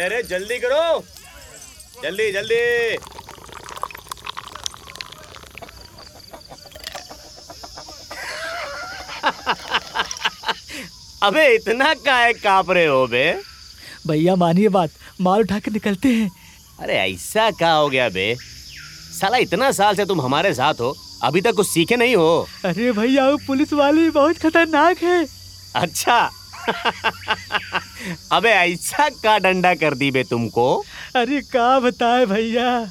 अरे जल्दी करो। जल्दी जल्दी। अबे इतना काहे काप रहे हो बे? भैया मानिए बात। माल उठा के निकलते हैं। अरे ऐसा क्या हो गया बे? साला इतना साल से तुम हमारे साथ हो। अभी तक कुछ सीखे नहीं हो। अरे भैया वो पुलिस वाली बहुत खतरनाक है। अच्छा। अबे ऐसा का डंडा कर दी बे तुमको? अरे का बताए भैया?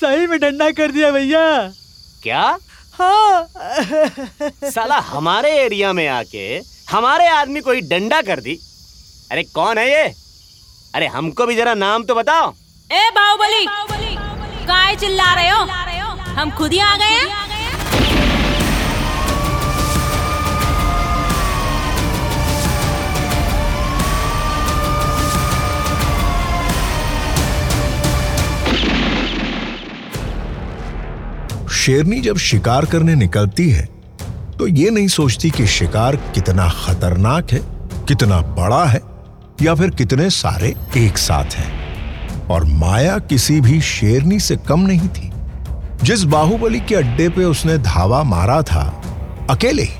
सही में डंडा कर दिया भैया। क्या? हाँ। साला हमारे एरिया में आके हमारे आदमी को ही डंडा कर दी? अरे कौन है ये? अरे हमको भी जरा नाम तो बताओ। ए बाहुबली! काय चिल्ला रहे हो? हम खुद ही आ गए हैं? शेरनी जब शिकार करने निकलती है तो ये नहीं सोचती कि शिकार कितना खतरनाक है, कितना बड़ा है, या फिर कितने सारे एक साथ हैं। और माया किसी भी शेरनी से कम नहीं थी। जिस बाहुबली के अड्डे पे उसने धावा मारा था, अकेले ही,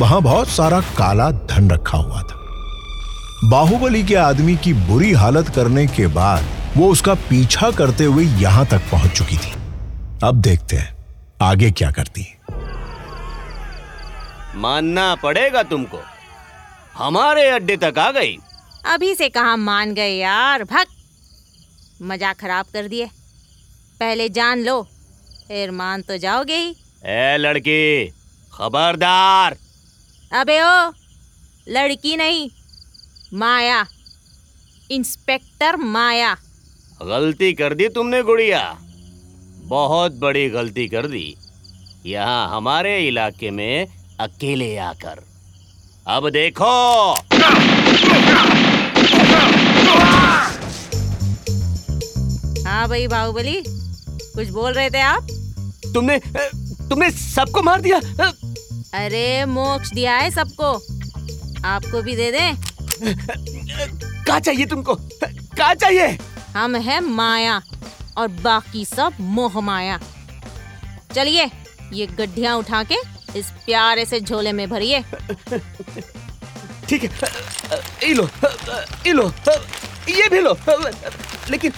वहाँ बहुत सारा काला धन रखा हुआ था। बाहुबली के आदमी की बुरी हालत करने के बाद वो उसका पीछा करते हुए यहाँ तक पहुँच चुकी थी। अब देखते हैं। आगे क्या करती? है मानना पड़ेगा तुमको। हमारे अड्डे तक आ गई। अभी से कहा मान गए यार भग मज़ाक खराब कर दिए। पहले जान लो फिर मान तो जाओगे ही। ए लड़की खबरदार। अबे ओ लड़की नहीं माया। इंस्पेक्टर माया। गलती कर दी तुमने गुड़िया। बहुत बड़ी गलती कर दी। यहाँ हमारे इलाके में अकेले आकर। अब देखो। हाँ भाई बाहुबली कुछ बोल रहे थे आप? तुमने तुमने सबको मार दिया। अरे मोक्ष दिया है सबको। आपको भी दे दे? क्या चाहिए तुमको? क्या चाहिए? हम है माया। और बाकी सब मोह माया। चलिए ये गड्ढिया उठा के इस प्यारे से झोले में भरिए। ठीक है। ये लो ये लो ये भी लो। लेकिन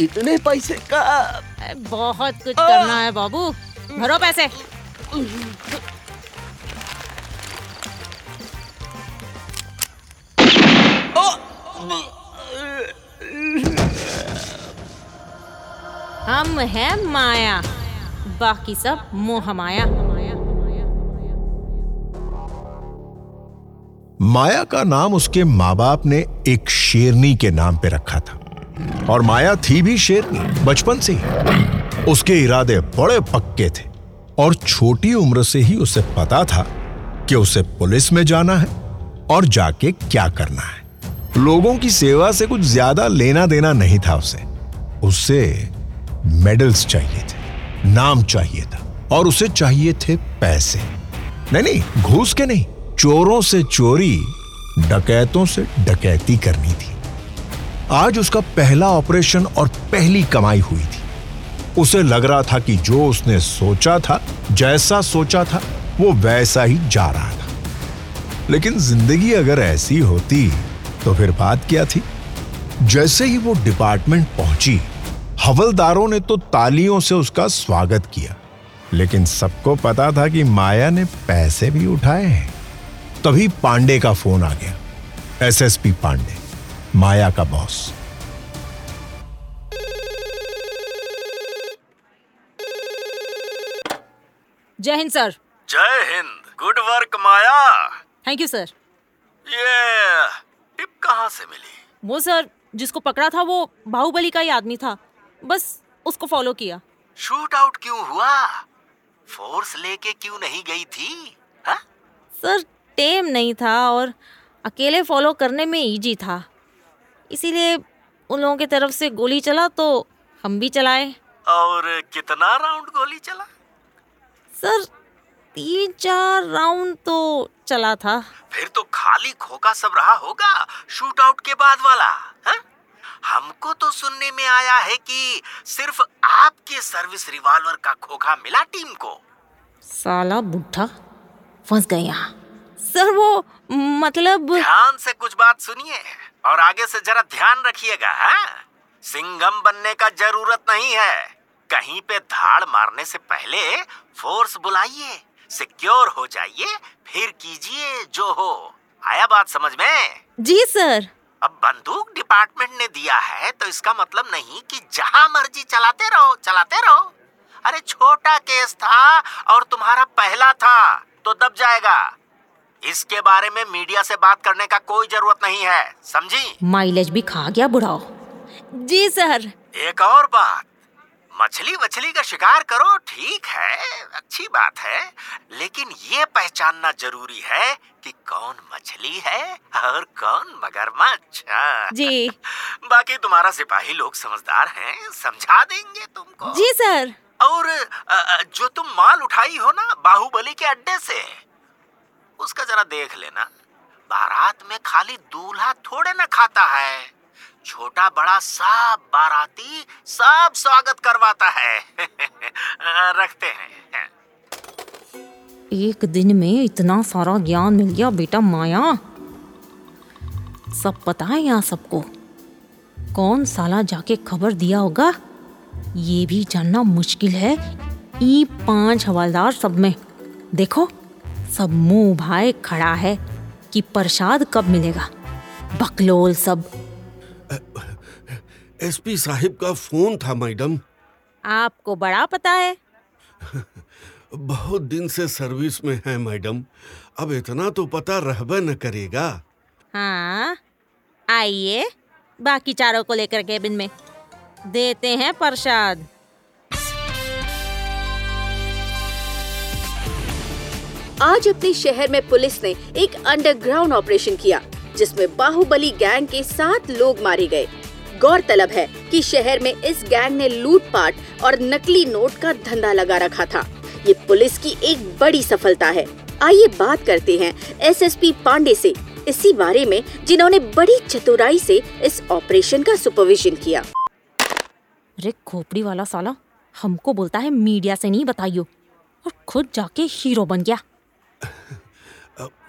इतने पैसे का बहुत कुछ करना है बाबू। भरो पैसे। हैं माया। बाकी सब मोह माया। माया का नाम उसके माँ बाप ने एक शेरनी के नाम पे रखा था। और माया थी भी शेरनी, बचपन से ही। उसके इरादे बड़े पक्के थे। और छोटी उम्र से ही उसे पता था कि उसे पुलिस में जाना है और जाके क्या करना है। लोगों की सेवा से कुछ ज़्यादा लेना देना नहीं था उसे। उसे मेडल्स चाहिए थे, नाम चाहिए था, और उसे चाहिए थे पैसे। नहीं नहीं, घूस के नहीं, चोरों से चोरी, डकैतों से डकैती करनी थी। आज उसका पहला ऑपरेशन और पहली कमाई हुई थी। उसे लग रहा था कि जो उसने सोचा था, जैसा सोचा था, वो वैसा ही जा रहा था। लेकिन ज़िंदगी अगर ऐसी होती तो फिर बात क्या थी? जैसे ही वो डिपार्टमेंट पहुँची हवलदारों ने तो तालियों से उसका स्वागत किया लेकिन सबको पता था कि माया ने पैसे भी उठाए हैं। तभी पांडे का फ़ोन आ गया। एसएसपी पांडे माया का बॉस। जय हिंद सर। जय Hind. Good work Maya. Thank you sir ये टिप कहाँ से मिली? वो सर जिसको पकड़ा था वो बाहुबली का ही आदमी था। बस उसको फॉलो किया। शूट आउट क्यों हुआ? फोर्स लेके क्यों नहीं गई थी? हा? सर टेम नहीं था और अकेले फॉलो करने में इजी था। इसीलिए उन लोगों की तरफ़ से गोली चला तो हम भी चलाए। और कितना राउंड गोली चला? सर तीन चार राउंड तो चला था। फिर तो खाली खोका सब रहा होगा शूट आउट के बाद वाला हा? हमको तो सुनने में आया है कि सिर्फ़ आपके सर्विस रिवॉल्वर का खोखा मिला टीम को। साला बुढ़ा फंस गए यहाँ। सर वो मतलब ध्यान से कुछ बात सुनिए और आगे से जरा ध्यान रखिएगा हाँ? सिंघम बनने का ज़रूरत नहीं है। कहीं पे धाड़ मारने से पहले फोर्स बुलाइए सिक्योर हो जाइए फिर कीजिए जो हो। आया बात समझ में? जी सर। अब बंदूक डिपार्टमेंट ने दिया है तो इसका मतलब नहीं कि जहाँ मर्ज़ी चलाते रहो चलाते रहो। अरे छोटा केस था और तुम्हारा पहला था तो दब जाएगा। इसके बारे में मीडिया से बात करने का कोई ज़रूरत नहीं है समझी? माइलेज भी खा गया बुढ़ाओ। जी सर। एक और बात। मछली वछली का शिकार करो ठीक है अच्छी बात है लेकिन ये पहचानना ज़रूरी है कि कौन मछली है और कौन मगरमच्छ। जी। बाकी तुम्हारा सिपाही लोग समझदार हैं समझा देंगे तुमको। जी सर। और जो तुम माल उठाई हो ना बाहुबली के अड्डे से उसका जरा देख लेना। बारात में खाली दूल्हा थोड़े ना खाता है। छोटा बड़ा सब बाराती सब स्वागत करवाता है। रखते हैं। एक दिन में इतना सारा ज्ञान मिल गया, बेटा माया। सब पता है यहाँ सबको। कौन साला जाके खबर दिया होगा? ये भी जानना मुश्किल है। ई पाँच हवलदार सब में। देखो, सब मुँह भाई खड़ा है कि प्रसाद कब मिलेगा। बकलोल सब। एसपी साहिब का फ़ोन था मैडम। आपको बड़ा पता है। बहुत दिन से सर्विस में है मैडम। अब इतना तो पता रहबे न करेगा। हाँ आइए बाकी चारों को लेकर केबिन में। देते हैं प्रसाद। आज अपने शहर में पुलिस ने एक अंडरग्राउंड ऑपरेशन किया। जिसमें बाहुबली गैंग के सात लोग मारे गए। गौरतलब है कि शहर में इस गैंग ने लूटपाट और नकली नोट का धंधा लगा रखा था। ये पुलिस की एक बड़ी सफलता है। आइए बात करते हैं एसएसपी पांडे से, इसी बारे में जिन्होंने बड़ी चतुराई से इस ऑपरेशन का सुपरविजन किया। अरे खोपड़ी वाला साला, हमको बोलता है मीडिया से नहीं बताइयो। और खुद जाके हीरो बन गया।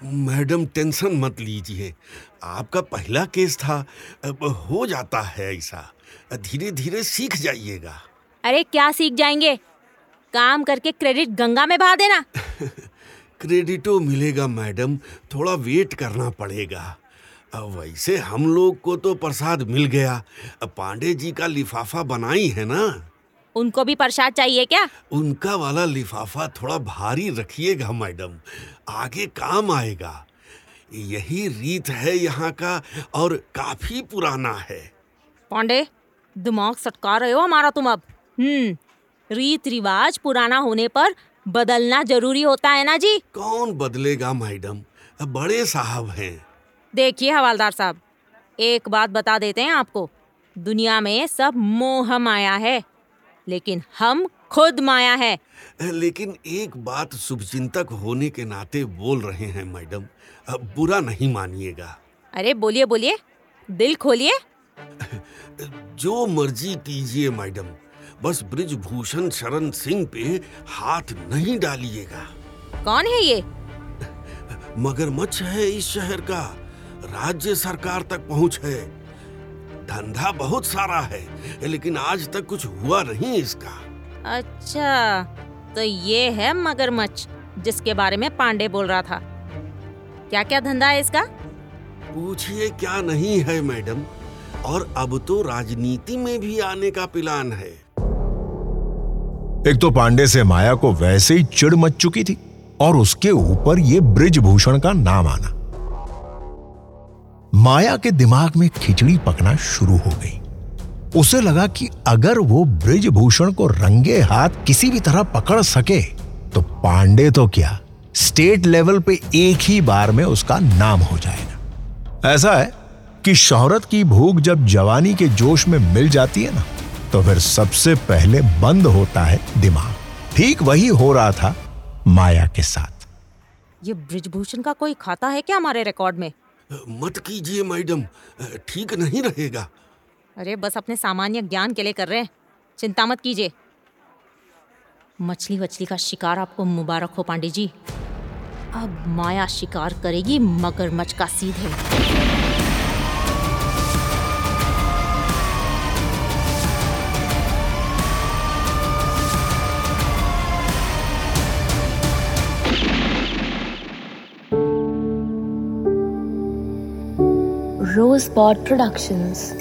मैडम टेंशन मत लीजिए। आपका पहला केस था। अब हो जाता है ऐसा। धीरे धीरे सीख जाइएगा। अरे क्या सीख जाएँगे? काम करके क्रेडिट गंगा में बहा देना। क्रेडिटो मिलेगा मैडम। थोड़ा वेट करना पड़ेगा। वैसे हम लोग को तो प्रसाद मिल गया। पांडे जी का लिफाफा बनाई है ना? उनको भी प्रसाद चाहिए क्या? उनका वाला लिफाफा थोड़ा भारी रखिएगा मैडम। आगे काम आएगा। यही रीत है यहाँ का और काफ़ी पुराना है। पांडे दिमाग सटका रहे हो हमारा तुम अब। हम्म रीत रिवाज पुराना होने पर बदलना ज़रूरी होता है ना जी? कौन बदलेगा मैडम? बड़े साहब हैं। देखिए हवालदार साहब एक बात बता देते हैं आपको। दुनिया में सब मोह माया है। लेकिन हम खुद माया है। लेकिन एक बात शुभचिंतक होने के नाते बोल रहे हैं मैडम। अब बुरा नहीं मानिएगा। अरे बोलिए बोलिए। दिल खोलिए। जो मर्ज़ी कीजिए मैडम। बस ब्रिजभूषण शरण सिंह पे हाथ नहीं डालिएगा। कौन है ये? मगरमच्छ है इस शहर का। राज्य सरकार तक पहुँच है। धंधा बहुत सारा है लेकिन आज तक कुछ हुआ नहीं इसका। अच्छा तो ये है मगरमच्छ जिसके बारे में पांडे बोल रहा था। क्या क्या धंधा है इसका? पूछिए क्या नहीं है मैडम। और अब तो राजनीति में भी आने का प्लान है। एक तो पांडे से माया को वैसे ही चिड़ मच चुकी थी और उसके ऊपर ये ब्रिजभूषण का नाम आना। माया के दिमाग में खिचड़ी पकना शुरू हो गई। उसे लगा कि अगर वो ब्रिजभूषण को रंगे हाथ किसी भी तरह पकड़ सके तो पांडे तो क्या, स्टेट लेवल पे एक ही बार में उसका नाम हो जाएगा। ऐसा है कि शोहरत की भूख जब जवानी के जोश में मिल जाती है ना तो फिर सबसे पहले बंद होता है दिमाग। ठीक वही हो रहा था माया के साथ। ये ब्रिजभूषण का कोई खाता है क्या हमारे रिकॉर्ड में? मत कीजिए, मैडम। ठीक नहीं रहेगा। अरे, बस अपने सामान्य ज्ञान के लिए कर रहे हैं। चिंता मत कीजिए। मछली वछली का शिकार आपको मुबारक हो, पांडे जी। अब माया शिकार करेगी, मगरमच्छ का सीधे। Rosebud Productions.